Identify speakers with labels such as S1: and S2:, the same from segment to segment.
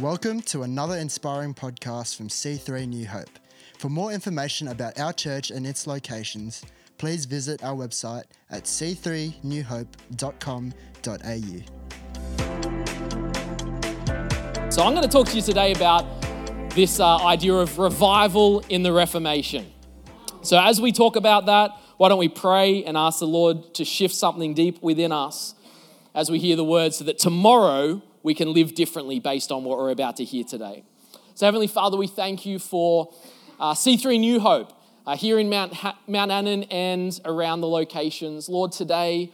S1: Welcome to another inspiring podcast from C3 New Hope. For more information about our church and its locations, please visit our website at c3newhope.com.au.
S2: So, I'm going to talk to you today about this uh, idea of revival in the Reformation. So, as we talk about that, why don't we pray and ask the Lord to shift something deep within us as we hear the words so that tomorrow we can live differently based on what we're about to hear today. So, Heavenly Father, we thank you for uh, C3 New Hope uh, here in Mount, ha- Mount Annan and around the locations. Lord, today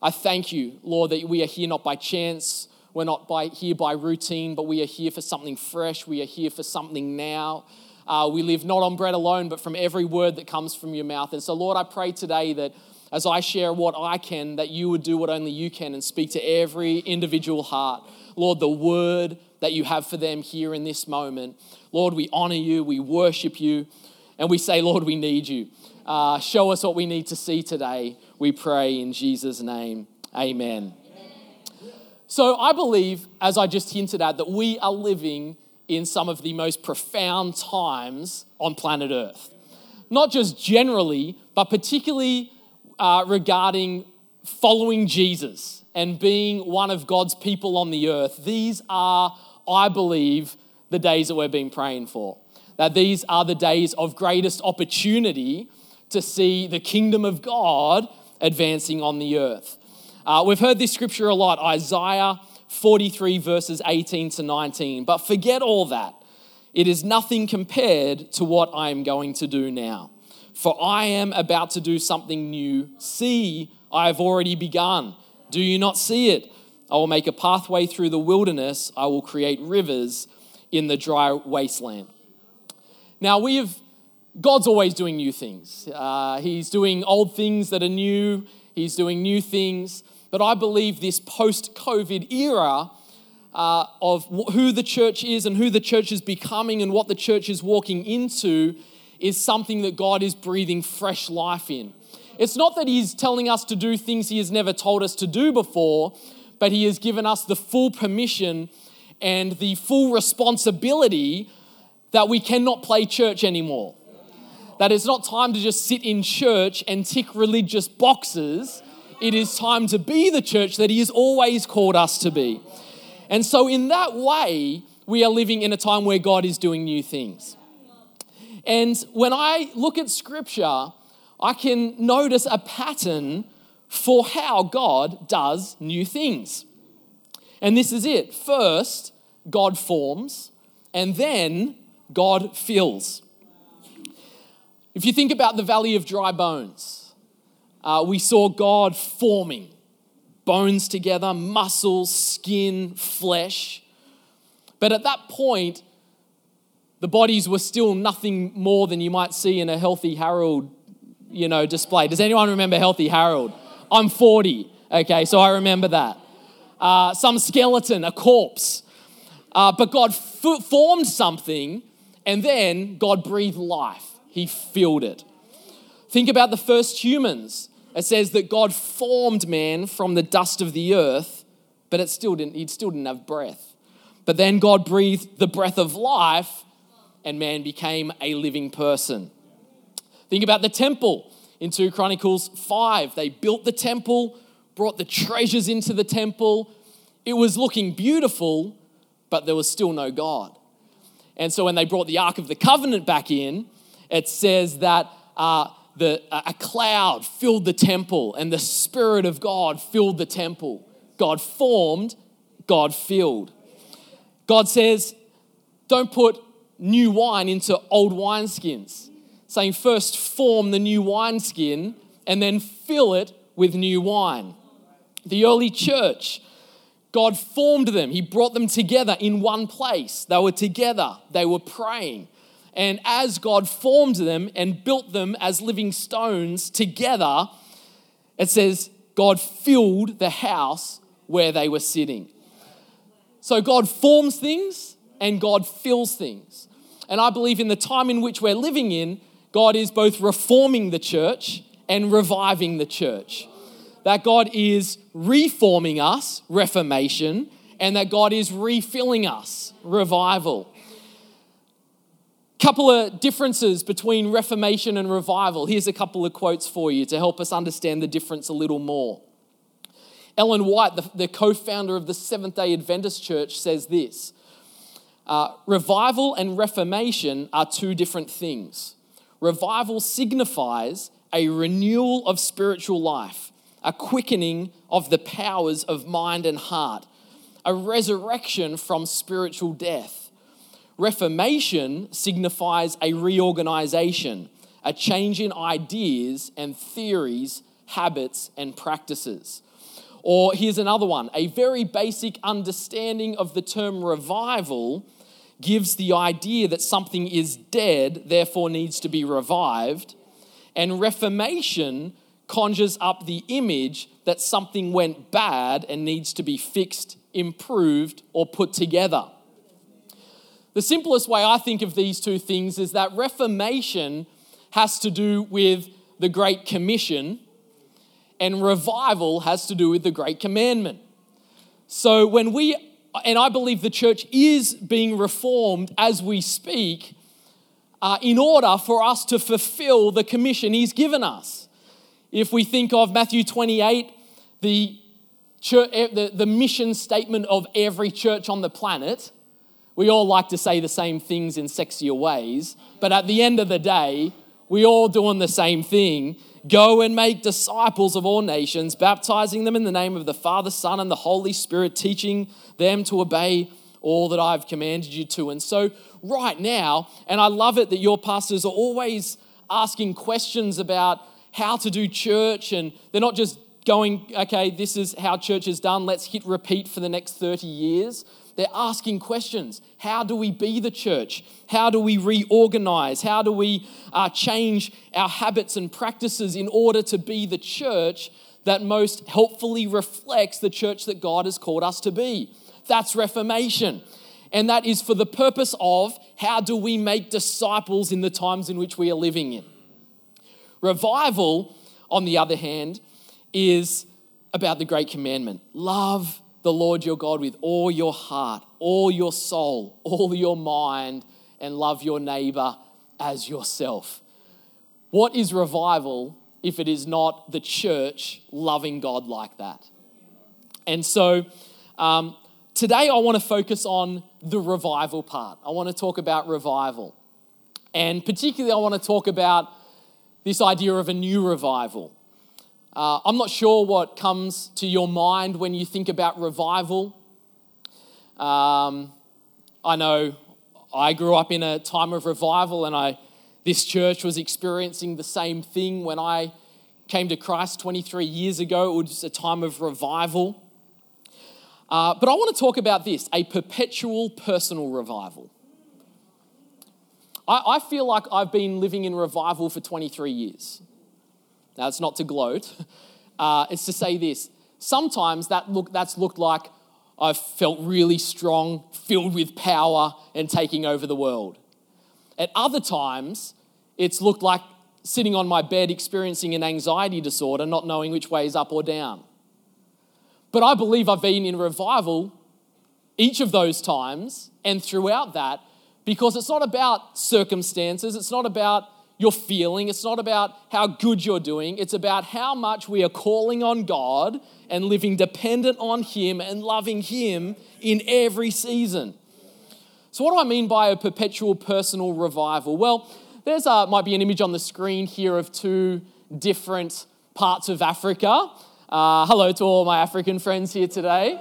S2: I thank you, Lord, that we are here not by chance, we're not by, here by routine, but we are here for something fresh, we are here for something now. Uh, we live not on bread alone, but from every word that comes from your mouth. And so, Lord, I pray today that as I share what I can, that you would do what only you can and speak to every individual heart. Lord, the word that you have for them here in this moment. Lord, we honor you, we worship you, and we say, Lord, we need you. Uh, show us what we need to see today. We pray in Jesus' name. Amen. So I believe, as I just hinted at, that we are living in some of the most profound times on planet Earth. Not just generally, but particularly uh, regarding following Jesus and being one of God's people on the earth. These are, I believe, the days that we've been praying for. That these are the days of greatest opportunity to see the kingdom of God advancing on the earth. Uh, we've heard this scripture a lot Isaiah 43, verses 18 to 19. But forget all that. It is nothing compared to what I am going to do now. For I am about to do something new. See, I have already begun. Do you not see it? I will make a pathway through the wilderness. I will create rivers in the dry wasteland. Now, we have, God's always doing new things. Uh, he's doing old things that are new, He's doing new things. But I believe this post COVID era uh, of who the church is and who the church is becoming and what the church is walking into is something that God is breathing fresh life in. It's not that He's telling us to do things He has never told us to do before, but He has given us the full permission and the full responsibility that we cannot play church anymore. That it's not time to just sit in church and tick religious boxes. It is time to be the church that He has always called us to be. And so, in that way, we are living in a time where God is doing new things. And when I look at scripture, I can notice a pattern for how God does new things. And this is it. First, God forms, and then God fills. If you think about the valley of dry bones, uh, we saw God forming bones together, muscles, skin, flesh. But at that point, the bodies were still nothing more than you might see in a healthy Harold, you know, display. Does anyone remember healthy Harold? I'm 40, okay, so I remember that. Uh, some skeleton, a corpse. Uh, but God f- formed something, and then God breathed life. He filled it. Think about the first humans. It says that God formed man from the dust of the earth, but it still didn't, he still didn't have breath. But then God breathed the breath of life, and man became a living person. Think about the temple in 2 Chronicles 5. They built the temple, brought the treasures into the temple. It was looking beautiful, but there was still no God. And so when they brought the Ark of the Covenant back in, it says that uh, the, a cloud filled the temple and the Spirit of God filled the temple. God formed, God filled. God says, don't put new wine into old wineskins, saying, first form the new wineskin and then fill it with new wine. The early church, God formed them, He brought them together in one place. They were together, they were praying. And as God formed them and built them as living stones together, it says God filled the house where they were sitting. So God forms things and God fills things. And I believe in the time in which we're living in, God is both reforming the church and reviving the church. That God is reforming us, reformation, and that God is refilling us. Revival. Couple of differences between Reformation and revival. Here's a couple of quotes for you to help us understand the difference a little more. Ellen White, the, the co founder of the Seventh day Adventist Church, says this uh, Revival and Reformation are two different things. Revival signifies a renewal of spiritual life, a quickening of the powers of mind and heart, a resurrection from spiritual death. Reformation signifies a reorganization, a change in ideas and theories, habits, and practices. Or here's another one a very basic understanding of the term revival gives the idea that something is dead, therefore needs to be revived. And reformation conjures up the image that something went bad and needs to be fixed, improved, or put together. The simplest way I think of these two things is that Reformation has to do with the Great Commission, and revival has to do with the Great Commandment. So when we, and I believe the church is being reformed as we speak, uh, in order for us to fulfill the commission He's given us. If we think of Matthew 28, the, church, eh, the, the mission statement of every church on the planet, we all like to say the same things in sexier ways, but at the end of the day, we all doing the same thing. Go and make disciples of all nations, baptizing them in the name of the Father, Son, and the Holy Spirit, teaching them to obey all that I've commanded you to. And so, right now, and I love it that your pastors are always asking questions about how to do church, and they're not just going, okay, this is how church is done, let's hit repeat for the next 30 years. They're asking questions. How do we be the church? How do we reorganize? How do we uh, change our habits and practices in order to be the church that most helpfully reflects the church that God has called us to be? That's Reformation. And that is for the purpose of how do we make disciples in the times in which we are living in? Revival, on the other hand, is about the great commandment love the Lord your God with all your heart, all your soul, all your mind, and love your neighbor as yourself. What is revival if it is not the church loving God like that? And so um, today I want to focus on the revival part. I want to talk about revival. And particularly, I want to talk about this idea of a new revival. Uh, I'm not sure what comes to your mind when you think about revival. Um, I know I grew up in a time of revival, and I, this church was experiencing the same thing when I came to Christ 23 years ago. It was a time of revival. Uh, but I want to talk about this a perpetual personal revival. I, I feel like I've been living in revival for 23 years. Now, it's not to gloat, uh, it's to say this. Sometimes that look, that's looked like I've felt really strong, filled with power, and taking over the world. At other times, it's looked like sitting on my bed experiencing an anxiety disorder, not knowing which way is up or down. But I believe I've been in revival each of those times and throughout that because it's not about circumstances, it's not about you're feeling. It's not about how good you're doing. It's about how much we are calling on God and living dependent on Him and loving Him in every season. So, what do I mean by a perpetual personal revival? Well, there's a, might be an image on the screen here of two different parts of Africa. Uh, hello to all my African friends here today.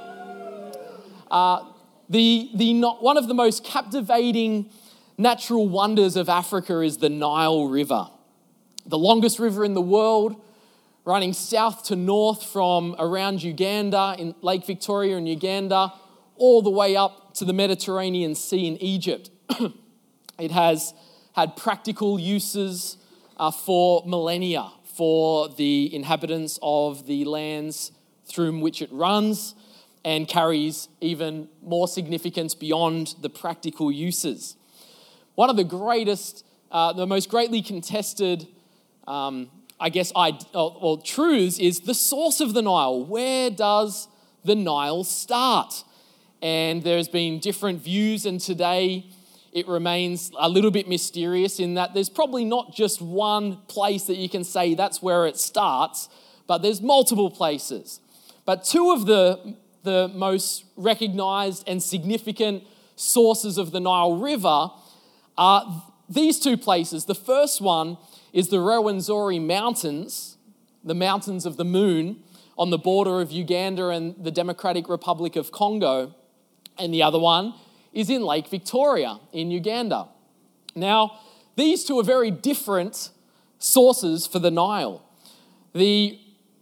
S2: Uh, the, the, not, one of the most captivating natural wonders of Africa is the Nile River, the longest river in the world, running south to north from around Uganda, in Lake Victoria in Uganda, all the way up to the Mediterranean Sea in Egypt. it has had practical uses uh, for millennia for the inhabitants of the lands through which it runs and carries even more significance beyond the practical uses. One of the greatest, uh, the most greatly contested, um, I guess, I, well, truths is the source of the Nile. Where does the Nile start? and there's been different views, and today it remains a little bit mysterious in that there's probably not just one place that you can say that's where it starts, but there's multiple places. But two of the, the most recognized and significant sources of the Nile River are these two places. The first one is the Rwenzori Mountains, the mountains of the moon on the border of Uganda and the Democratic Republic of Congo. And the other one is in Lake Victoria in Uganda. Now, these two are very different sources for the Nile. The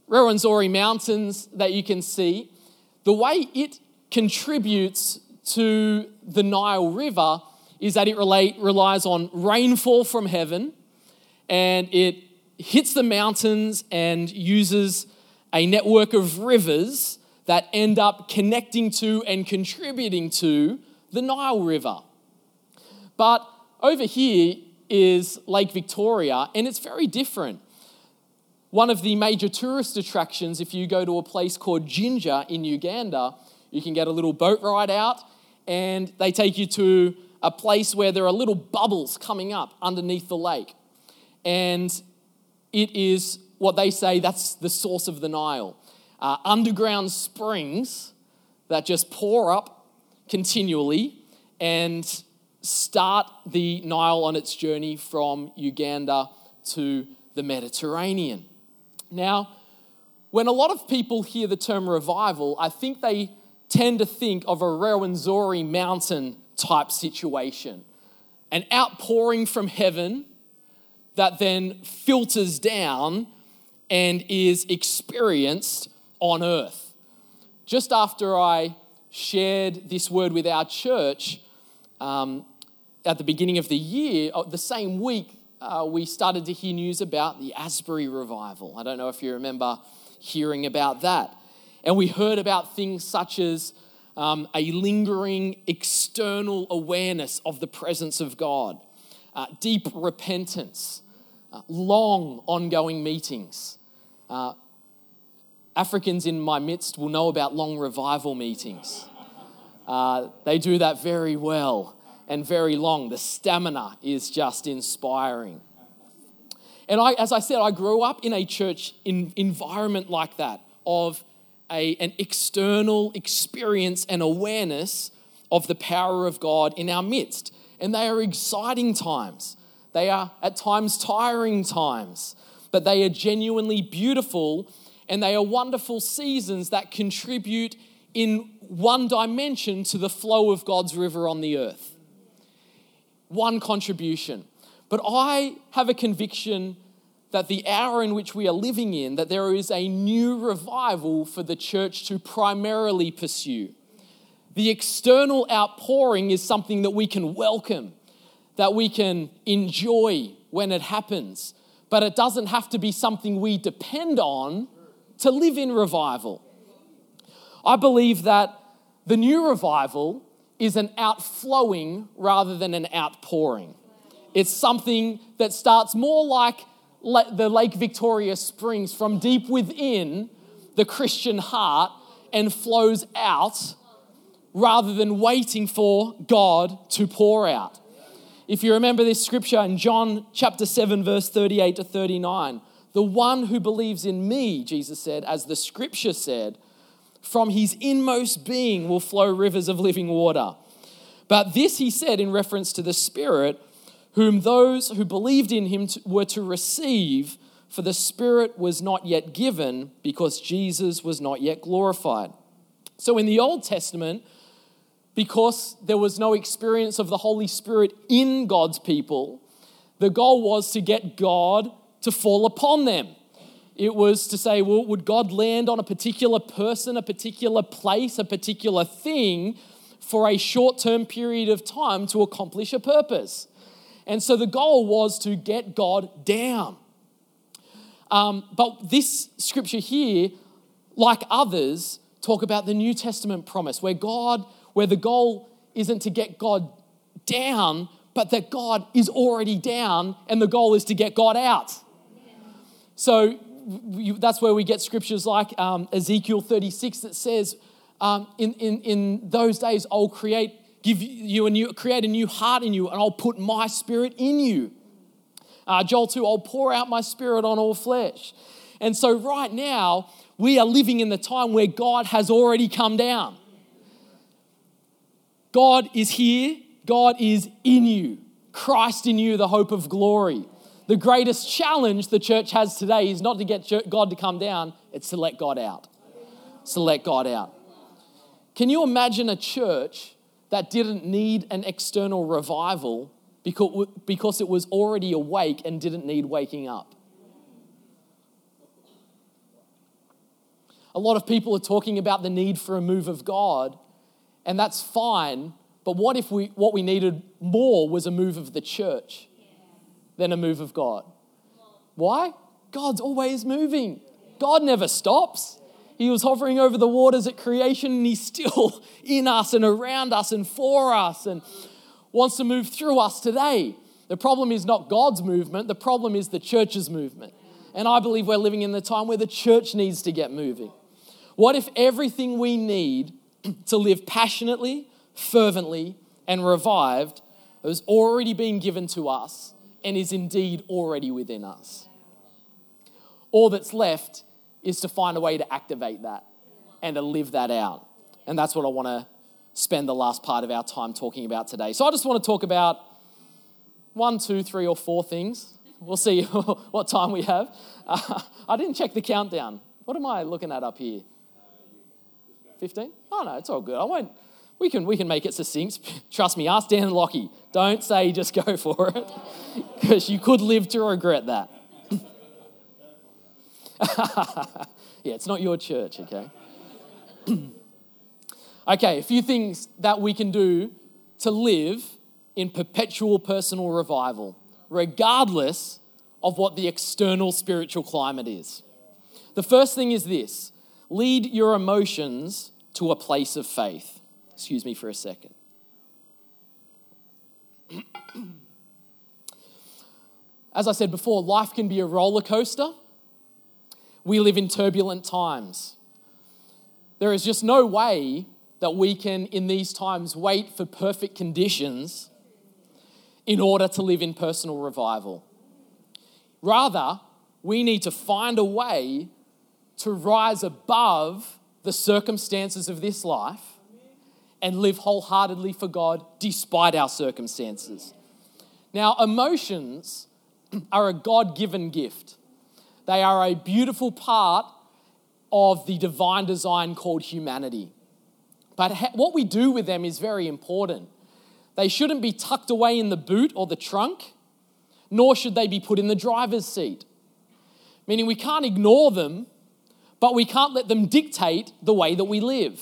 S2: Rwenzori Mountains that you can see, the way it contributes to the Nile River is that it relate, relies on rainfall from heaven and it hits the mountains and uses a network of rivers that end up connecting to and contributing to the Nile River. But over here is Lake Victoria, and it's very different. One of the major tourist attractions, if you go to a place called Jinja in Uganda, you can get a little boat ride out, and they take you to a place where there are little bubbles coming up underneath the lake. And it is what they say that's the source of the Nile. Uh, underground springs that just pour up continually and start the Nile on its journey from Uganda to the Mediterranean. Now, when a lot of people hear the term revival, I think they tend to think of a Rwenzori mountain type situation an outpouring from heaven that then filters down and is experienced on earth. Just after I shared this word with our church, um, at the beginning of the year, uh, the same week, uh, we started to hear news about the Asbury revival. I don't know if you remember hearing about that. And we heard about things such as um, a lingering external awareness of the presence of God, uh, deep repentance, uh, long ongoing meetings. Uh, Africans in my midst will know about long revival meetings. Uh, they do that very well and very long. The stamina is just inspiring. And I, as I said, I grew up in a church in, environment like that of a, an external experience and awareness of the power of God in our midst. And they are exciting times. They are at times tiring times, but they are genuinely beautiful and they are wonderful seasons that contribute in one dimension to the flow of God's river on the earth one contribution. But I have a conviction that the hour in which we are living in, that there is a new revival for the church to primarily pursue. The external outpouring is something that we can welcome, that we can enjoy when it happens, but it doesn't have to be something we depend on to live in revival. I believe that the new revival is an outflowing rather than an outpouring. It's something that starts more like the Lake Victoria Springs from deep within the Christian heart and flows out rather than waiting for God to pour out. If you remember this scripture in John chapter 7, verse 38 to 39, the one who believes in me, Jesus said, as the scripture said, from his inmost being will flow rivers of living water. But this he said in reference to the Spirit, whom those who believed in him were to receive, for the Spirit was not yet given because Jesus was not yet glorified. So in the Old Testament, because there was no experience of the Holy Spirit in God's people, the goal was to get God to fall upon them. It was to say, well, would God land on a particular person, a particular place, a particular thing for a short term period of time to accomplish a purpose? And so the goal was to get God down. Um, but this scripture here, like others, talk about the New Testament promise where God, where the goal isn't to get God down, but that God is already down and the goal is to get God out. So that's where we get scriptures like um, Ezekiel 36 that says, um, in, in, in those days, I'll create, give you a new, create a new heart in you, and I'll put my spirit in you. Uh, Joel 2, I'll pour out my spirit on all flesh. And so, right now, we are living in the time where God has already come down. God is here, God is in you, Christ in you, the hope of glory. The greatest challenge the church has today is not to get God to come down, it's to let God out. To let God out. Can you imagine a church that didn't need an external revival because it was already awake and didn't need waking up? A lot of people are talking about the need for a move of God, and that's fine. But what if we, what we needed more was a move of the church than a move of God? Why? God's always moving. God never stops. He was hovering over the waters at creation, and He's still in us and around us and for us and wants to move through us today. The problem is not God's movement, the problem is the church's movement. And I believe we're living in the time where the church needs to get moving. What if everything we need to live passionately, fervently, and revived has already been given to us and is indeed already within us? All that's left is to find a way to activate that and to live that out. And that's what I want to spend the last part of our time talking about today. So I just want to talk about one, two, three, or four things. We'll see what time we have. Uh, I didn't check the countdown. What am I looking at up here? 15? Oh no, it's all good. I won't. We can, we can make it succinct. Trust me, ask Dan and Lockie. Don't say just go for it, because you could live to regret that. yeah, it's not your church, okay? okay, a few things that we can do to live in perpetual personal revival, regardless of what the external spiritual climate is. The first thing is this lead your emotions to a place of faith. Excuse me for a second. As I said before, life can be a roller coaster we live in turbulent times. There is just no way that we can, in these times, wait for perfect conditions in order to live in personal revival. Rather, we need to find a way to rise above the circumstances of this life and live wholeheartedly for God despite our circumstances. Now, emotions are a God given gift. They are a beautiful part of the divine design called humanity. But what we do with them is very important. They shouldn't be tucked away in the boot or the trunk, nor should they be put in the driver's seat. Meaning we can't ignore them, but we can't let them dictate the way that we live.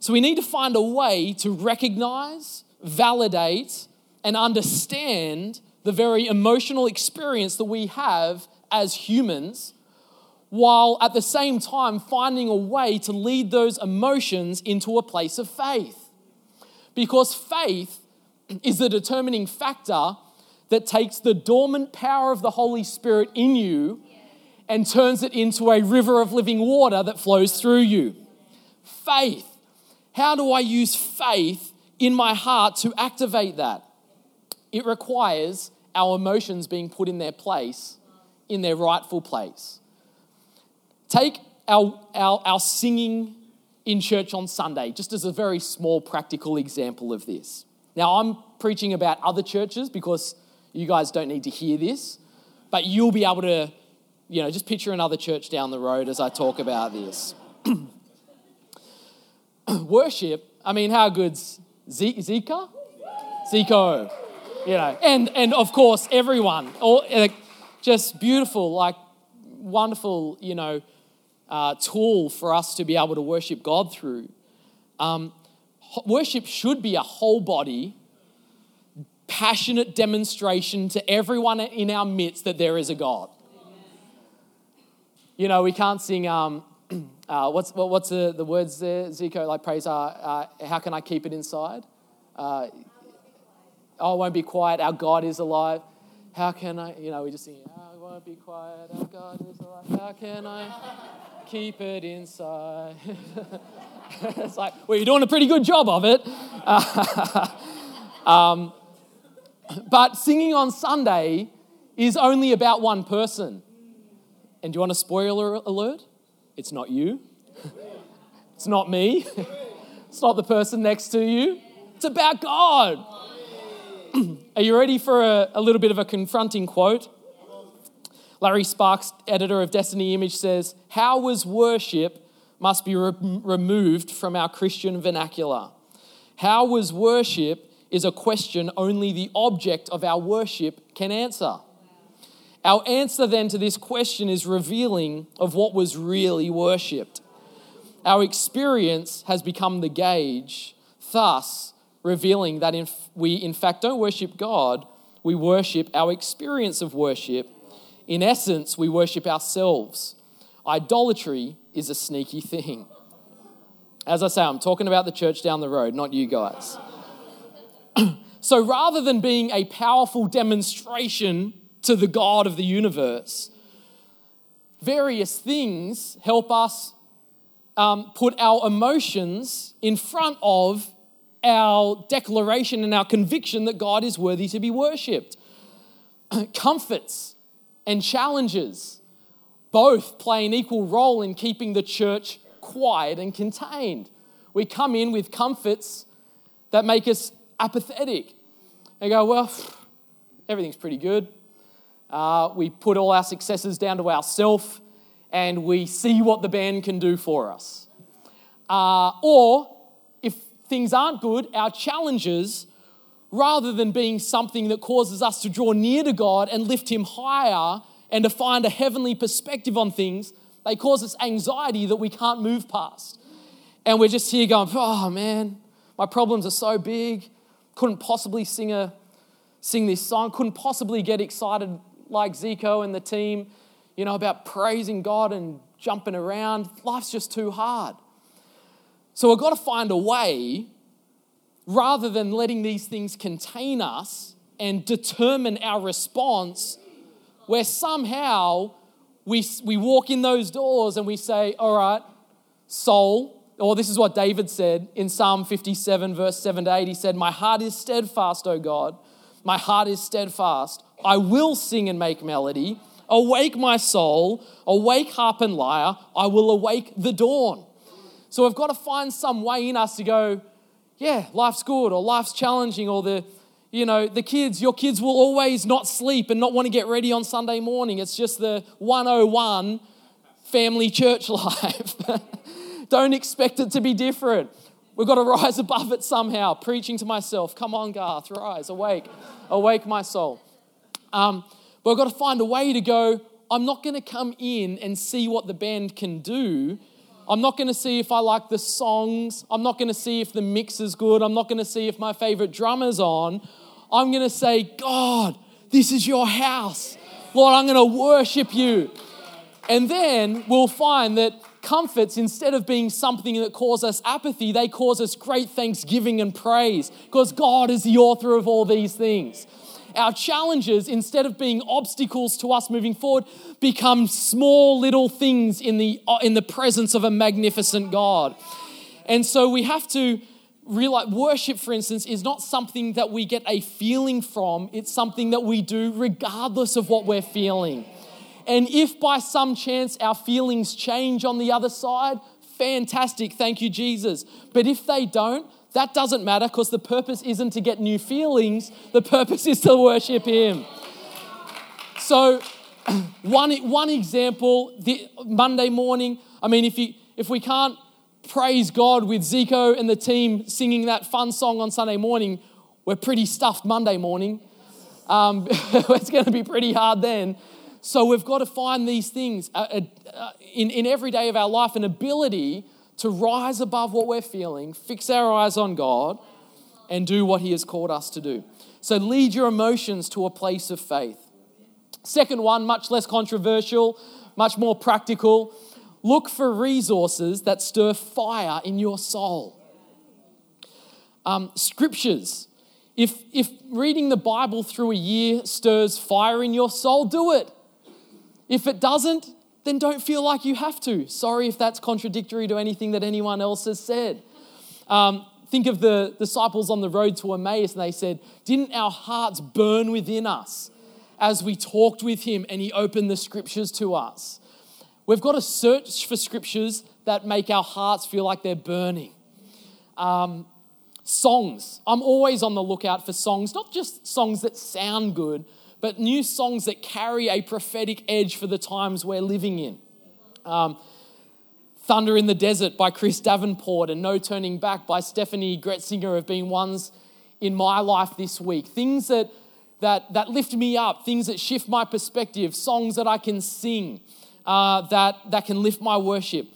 S2: So we need to find a way to recognize, validate, and understand the very emotional experience that we have as humans, while at the same time finding a way to lead those emotions into a place of faith. Because faith is the determining factor that takes the dormant power of the Holy Spirit in you and turns it into a river of living water that flows through you. Faith. How do I use faith in my heart to activate that? It requires our emotions being put in their place in their rightful place. Take our, our, our singing in church on Sunday, just as a very small practical example of this. Now, I'm preaching about other churches because you guys don't need to hear this, but you'll be able to, you know, just picture another church down the road as I talk about this. Worship, I mean, how good's Zika? Zico, you know, and, and of course, everyone, all, just beautiful, like wonderful, you know, uh, tool for us to be able to worship God through. Um, worship should be a whole body, passionate demonstration to everyone in our midst that there is a God. You know, we can't sing, um, uh, what's, what's the, the words there, Zico, like praise, uh, uh, how can I keep it inside? Uh, oh, I won't be quiet, our God is alive. How can I, you know, we just sing, I won't be quiet, our God is alive. How can I keep it inside? it's like, well, you're doing a pretty good job of it. um, but singing on Sunday is only about one person. And do you want a spoiler alert? It's not you. It's not me. It's not the person next to you. It's about God. Are you ready for a, a little bit of a confronting quote? Larry Sparks, editor of Destiny Image, says, How was worship must be re- removed from our Christian vernacular? How was worship is a question only the object of our worship can answer. Our answer then to this question is revealing of what was really worshipped. Our experience has become the gauge, thus revealing that if we in fact don't worship God, we worship our experience of worship. In essence, we worship ourselves. Idolatry is a sneaky thing. As I say, I'm talking about the church down the road, not you guys. so rather than being a powerful demonstration to the God of the universe. Various things help us um, put our emotions in front of our declaration and our conviction that God is worthy to be worshipped. Comforts and challenges both play an equal role in keeping the church quiet and contained. We come in with comforts that make us apathetic and go, well, everything's pretty good. Uh, we put all our successes down to ourselves and we see what the band can do for us. Uh, or things aren't good, our challenges, rather than being something that causes us to draw near to God and lift Him higher and to find a heavenly perspective on things, they cause us anxiety that we can't move past. And we're just here going, oh man, my problems are so big. Couldn't possibly sing a sing this song, couldn't possibly get excited like Zico and the team, you know, about praising God and jumping around. Life's just too hard. So we've got to find a way, rather than letting these things contain us and determine our response, where somehow we, we walk in those doors and we say, All right, soul, or this is what David said in Psalm 57, verse 7 to 8. He said, My heart is steadfast, O God. My heart is steadfast. I will sing and make melody. Awake my soul, awake harp and lyre, I will awake the dawn. So we've got to find some way in us to go, yeah, life's good or life's challenging or the, you know, the kids, your kids will always not sleep and not want to get ready on Sunday morning. It's just the 101 family church life. Don't expect it to be different. We've got to rise above it somehow, preaching to myself. Come on, Garth, rise, awake, awake my soul. Um, but I've got to find a way to go. I'm not going to come in and see what the band can do. I'm not going to see if I like the songs. I'm not going to see if the mix is good. I'm not going to see if my favorite drummer's on. I'm going to say, God, this is your house. Lord, I'm going to worship you. And then we'll find that comforts, instead of being something that cause us apathy, they cause us great thanksgiving and praise because God is the author of all these things our challenges, instead of being obstacles to us moving forward, become small little things in the, in the presence of a magnificent God. And so we have to realize worship, for instance, is not something that we get a feeling from, it's something that we do regardless of what we're feeling. And if by some chance our feelings change on the other side, fantastic, thank you, Jesus. But if they don't, that doesn't matter because the purpose isn't to get new feelings, the purpose is to worship Him. So, one, one example, the Monday morning, I mean, if, you, if we can't praise God with Zico and the team singing that fun song on Sunday morning, we're pretty stuffed Monday morning. Um, it's going to be pretty hard then. So we've got to find these things uh, uh, uh, in, in every day of our life, an ability to rise above what we're feeling, fix our eyes on God, and do what He has called us to do. So lead your emotions to a place of faith. Second one, much less controversial, much more practical. Look for resources that stir fire in your soul. Um, scriptures If, if reading the Bible through a year stirs fire in your soul, do it. If it doesn't, then don't feel like you have to. Sorry if that's contradictory to anything that anyone else has said. Um, think of the disciples on the road to Emmaus, and they said, Didn't our hearts burn within us as we talked with him and he opened the scriptures to us? We've got to search for scriptures that make our hearts feel like they're burning. Um, songs. I'm always on the lookout for songs, not just songs that sound good, but new songs that carry a prophetic edge for the times we're living in. Um, Thunder in the Desert by Chris Davenport and No Turning Back by Steffany Gretzinger have been ones in my life this week. Things that, that, that lift me up, things that shift my perspective, songs that I can sing uh, that, that can lift my worship.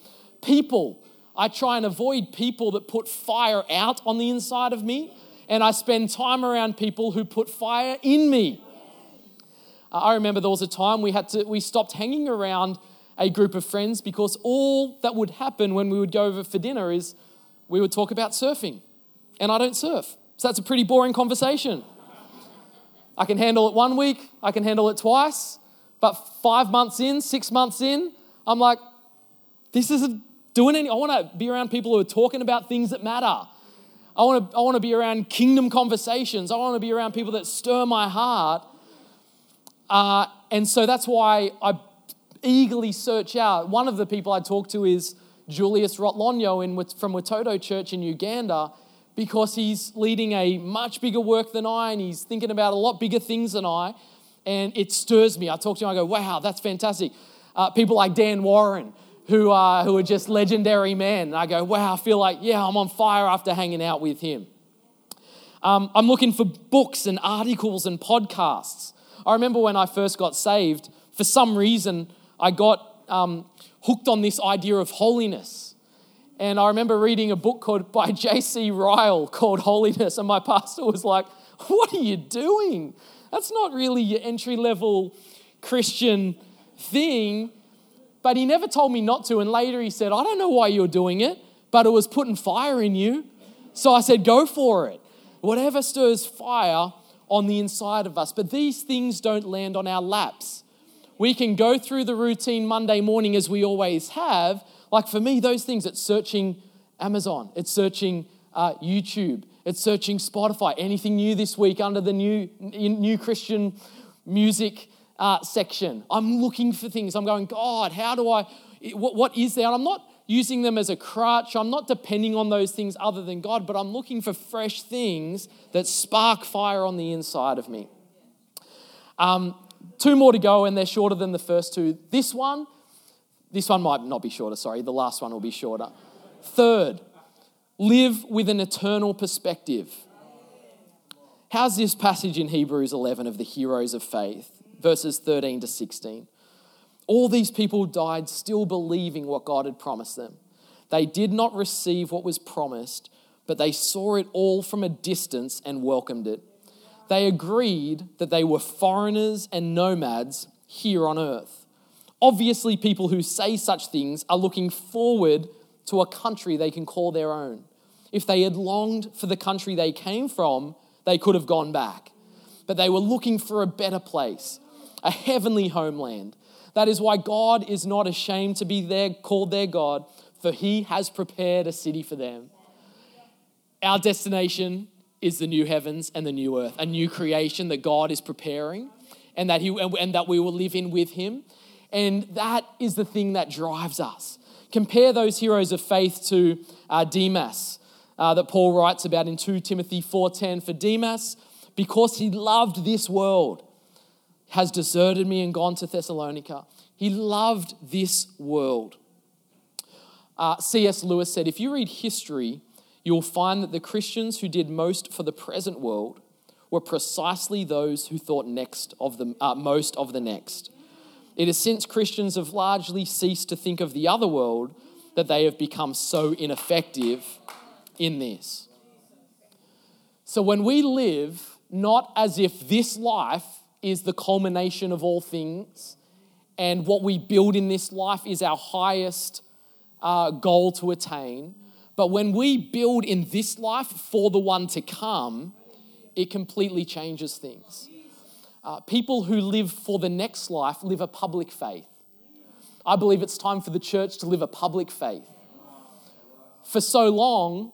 S2: People, I try and avoid people that put fire out on the inside of me, and I spend time around people who put fire in me. Uh, I remember there was a time we had to we stopped hanging around a group of friends because all that would happen when we would go over for dinner is we would talk about surfing. And I don't surf. So that's a pretty boring conversation. I can handle it one week, I can handle it twice, but 5 months in, 6 months in, I'm like this isn't doing any I want to be around people who are talking about things that matter. I want to I want to be around kingdom conversations. I want to be around people that stir my heart uh, and so that's why I eagerly search out. One of the people I talk to is Julius Rwotlonyo in, from Watoto Church in Uganda because he's leading a much bigger work than I and he's thinking about a lot bigger things than I. And it stirs me. I talk to him, I go, wow, that's fantastic. Uh, people like Dan Warren, who, are, who are just legendary men. And I go, wow, I feel like, yeah, I'm on fire after hanging out with him. Um, I'm looking for books and articles and podcasts. I remember when I first got saved, for some reason, I got um, hooked on this idea of holiness. And I remember reading a book called by J.C. Ryle called Holiness, and my pastor was like, What are you doing? That's not really your entry level Christian thing. But he never told me not to. And later he said, I don't know why you're doing it, but it was putting fire in you. So I said, Go for it. Whatever stirs fire, on the inside of us. But these things don't land on our laps. We can go through the routine Monday morning as we always have. Like for me, those things, it's searching Amazon, it's searching uh, YouTube, it's searching Spotify. Anything new this week under the new, new Christian music uh, section? I'm looking for things. I'm going, God, how do I, what, what is there? And I'm not using them as a crutch. I'm not depending on those things other than God, but I'm looking for fresh things that spark fire on the inside of me. Um, two more to go, and they're shorter than the first two. This one, this one might not be shorter, sorry. The last one will be shorter. Third, live with an eternal perspective. How's this passage in Hebrews 11 of the heroes of faith, verses 13 to 16? All these people died still believing what God had promised them. They did not receive what was promised, but they saw it all from a distance and welcomed it. They agreed that they were foreigners and nomads here on earth. Obviously, people who say such things are looking forward to a country they can call their own. If they had longed for the country they came from, they could have gone back. But they were looking for a better place, a heavenly homeland. That is why God is not ashamed to be their, called their God, for he has prepared a city for them. Our destination is the new heavens and the new earth, a new creation that God is preparing and that, he, and that we will live in with him. And that is the thing that drives us. Compare those heroes of faith to uh, Demas uh, that Paul writes about in 2 Timothy 4.10. For Demas, because he loved this world, has deserted me and gone to Thessalonica. He loved this world. Uh, C.S. Lewis said, If you read history, you'll find that the Christians who did most for the present world were precisely those who thought next of the, uh, most of the next. It is since Christians have largely ceased to think of the other world that they have become so ineffective in this. So when we live not as if this life is the culmination of all things, and what we build in this life is our highest uh, goal to attain. But when we build in this life for the one to come, it completely changes things. Uh, people who live for the next life live a public faith. I believe it's time for the church to live a public faith. For so long,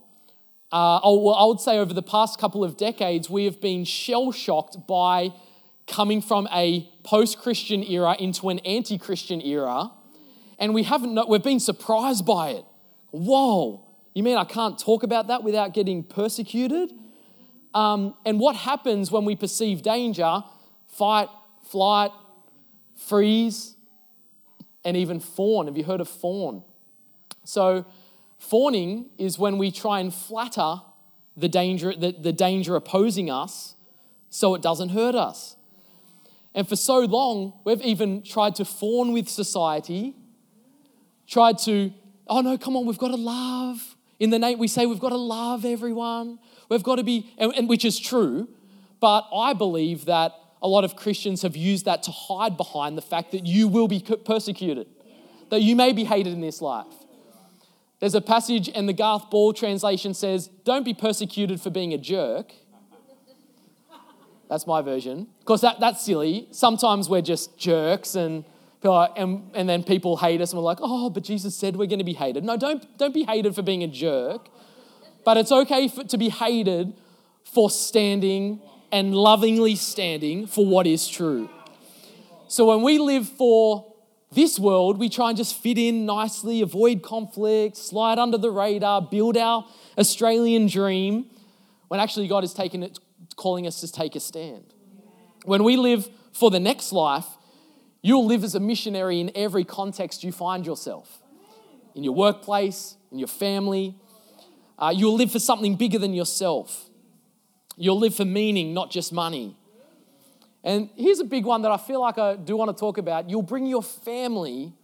S2: uh, I would say over the past couple of decades, we have been shell shocked by coming from a post Christian era into an anti Christian era, and we haven't, we've been surprised by it. Whoa, you mean I can't talk about that without getting persecuted? Um, and what happens when we perceive danger? Fight, flight, freeze, and even fawn. Have you heard of fawn? So, fawning is when we try and flatter the danger, the, the danger opposing us so it doesn't hurt us. And for so long, we've even tried to fawn with society, tried to, oh no, come on, we've got to love. In the name, we say we've got to love everyone. We've got to be, and, and which is true, but I believe that a lot of Christians have used that to hide behind the fact that you will be persecuted, that you may be hated in this life. There's a passage, and the Garth Ball translation says, Don't be persecuted for being a jerk. That's my version. Of course, that, that's silly. Sometimes we're just jerks and, and, and then people hate us and we're like, oh, but Jesus said we're going to be hated. No, don't, don't be hated for being a jerk. But it's okay for, to be hated for standing and lovingly standing for what is true. So when we live for this world, we try and just fit in nicely, avoid conflict, slide under the radar, build our Australian dream, when actually God has taken it, calling us to take a stand. When we live for the next life, you'll live as a missionary in every context you find yourself in your workplace, in your family, uh, you'll live for something bigger than yourself. You'll live for meaning, not just money. And here's a big one that I feel like I do want to talk about. You'll bring your family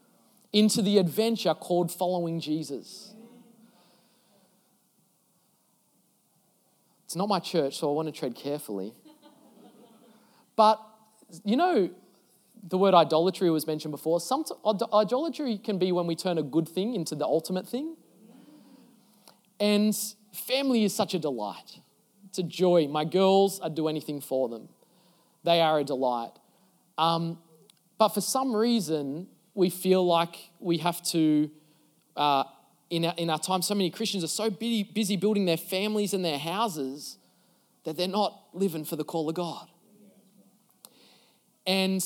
S2: into the adventure called following Jesus. It's not my church, so I want to tread carefully. But, you know, the word idolatry was mentioned before. Some idolatry can be when we turn a good thing into the ultimate thing. And family is such a delight. It's a joy. My girls, I'd do anything for them. They are a delight. Um, but for some reason, we feel like we have to, uh, in, our, in our time, so many Christians are so busy, busy building their families and their houses that they're not living for the call of God. And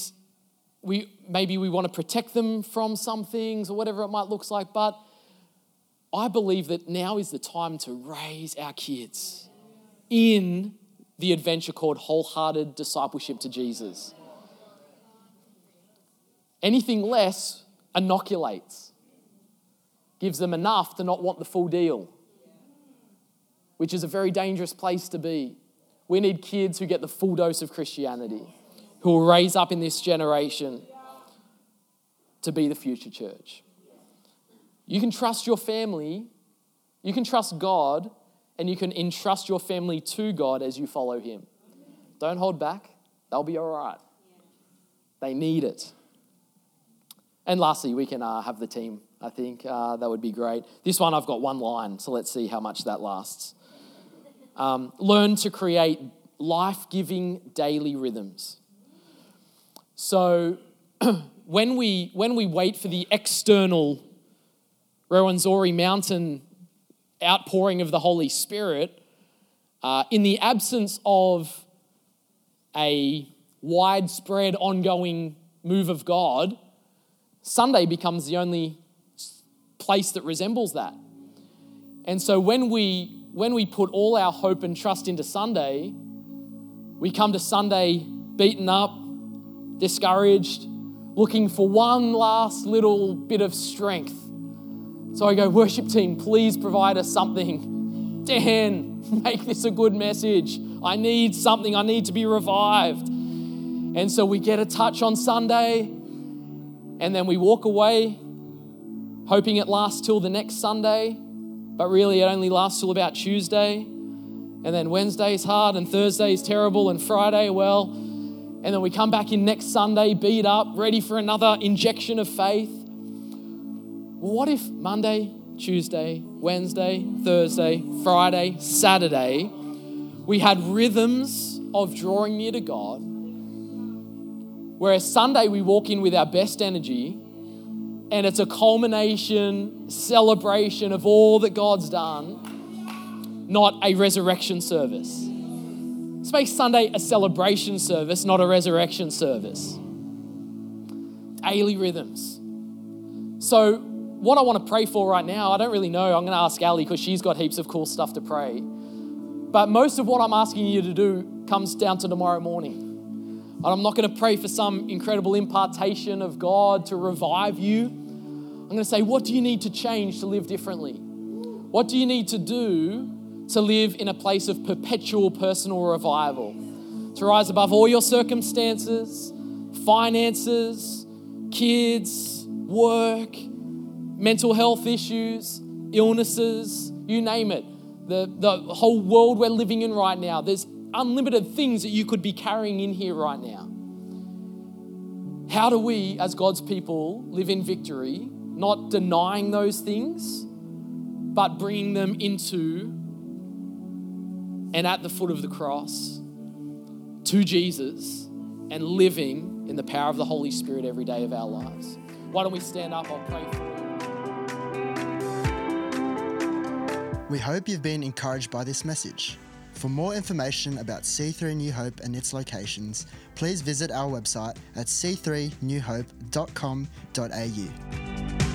S2: we, maybe we want to protect them from some things or whatever it might look like, but I believe that now is the time to raise our kids in the adventure called wholehearted discipleship to Jesus. Anything less inoculates, gives them enough to not want the full deal, which is a very dangerous place to be. We need kids who get the full dose of Christianity, who will raise up in this generation to be the future church. You can trust your family, you can trust God, and you can entrust your family to God as you follow Him. Don't hold back, they'll be all right. They need it. And lastly, we can uh, have the team. I think uh, that would be great. This one, I've got one line, so let's see how much that lasts. Um, learn to create life giving daily rhythms. So, when we, when we wait for the external Rwenzori mountain outpouring of the Holy Spirit, uh, in the absence of a widespread, ongoing move of God, Sunday becomes the only place that resembles that. And so when we when we put all our hope and trust into Sunday, we come to Sunday beaten up, discouraged, looking for one last little bit of strength so I go, worship team, please provide us something. Dan, make this a good message. I need something. I need to be revived. And so we get a touch on Sunday, and then we walk away, hoping it lasts till the next Sunday, but really it only lasts till about Tuesday. And then Wednesday is hard, and Thursday is terrible, and Friday, well. And then we come back in next Sunday, beat up, ready for another injection of faith. Well, what if Monday, Tuesday, Wednesday, Thursday, Friday, Saturday, We had rhythms of drawing near to God. Whereas Sunday, we walk in with our best energy and it's a culmination, celebration of all that God's done, not a resurrection service. Let's make Sunday a celebration service, not a resurrection service. Daily rhythms. So, what I want to pray for right now, I don't really know. I'm going to ask Ali because she's got heaps of cool stuff to pray. But most of what I'm asking you to do comes down to tomorrow morning. And I'm not going to pray for some incredible impartation of God to revive you. I'm going to say, what do you need to change to live differently? What do you need to do to live in a place of perpetual personal revival? To rise above all your circumstances, finances, kids, work, mental health issues, illnesses, you name it. The, the whole world we're living in right now, there's unlimited things that you could be carrying in here right now. How do we, as God's people, live in victory, not denying those things, but bringing them into and at the foot of the cross to Jesus and living in the power of the Holy Spirit every day of our lives? Why don't we stand up? I'll pray for you.
S1: We hope you've been encouraged by this message. For more information about C3 New Hope and its locations, please visit our website at c3newhope.com.au.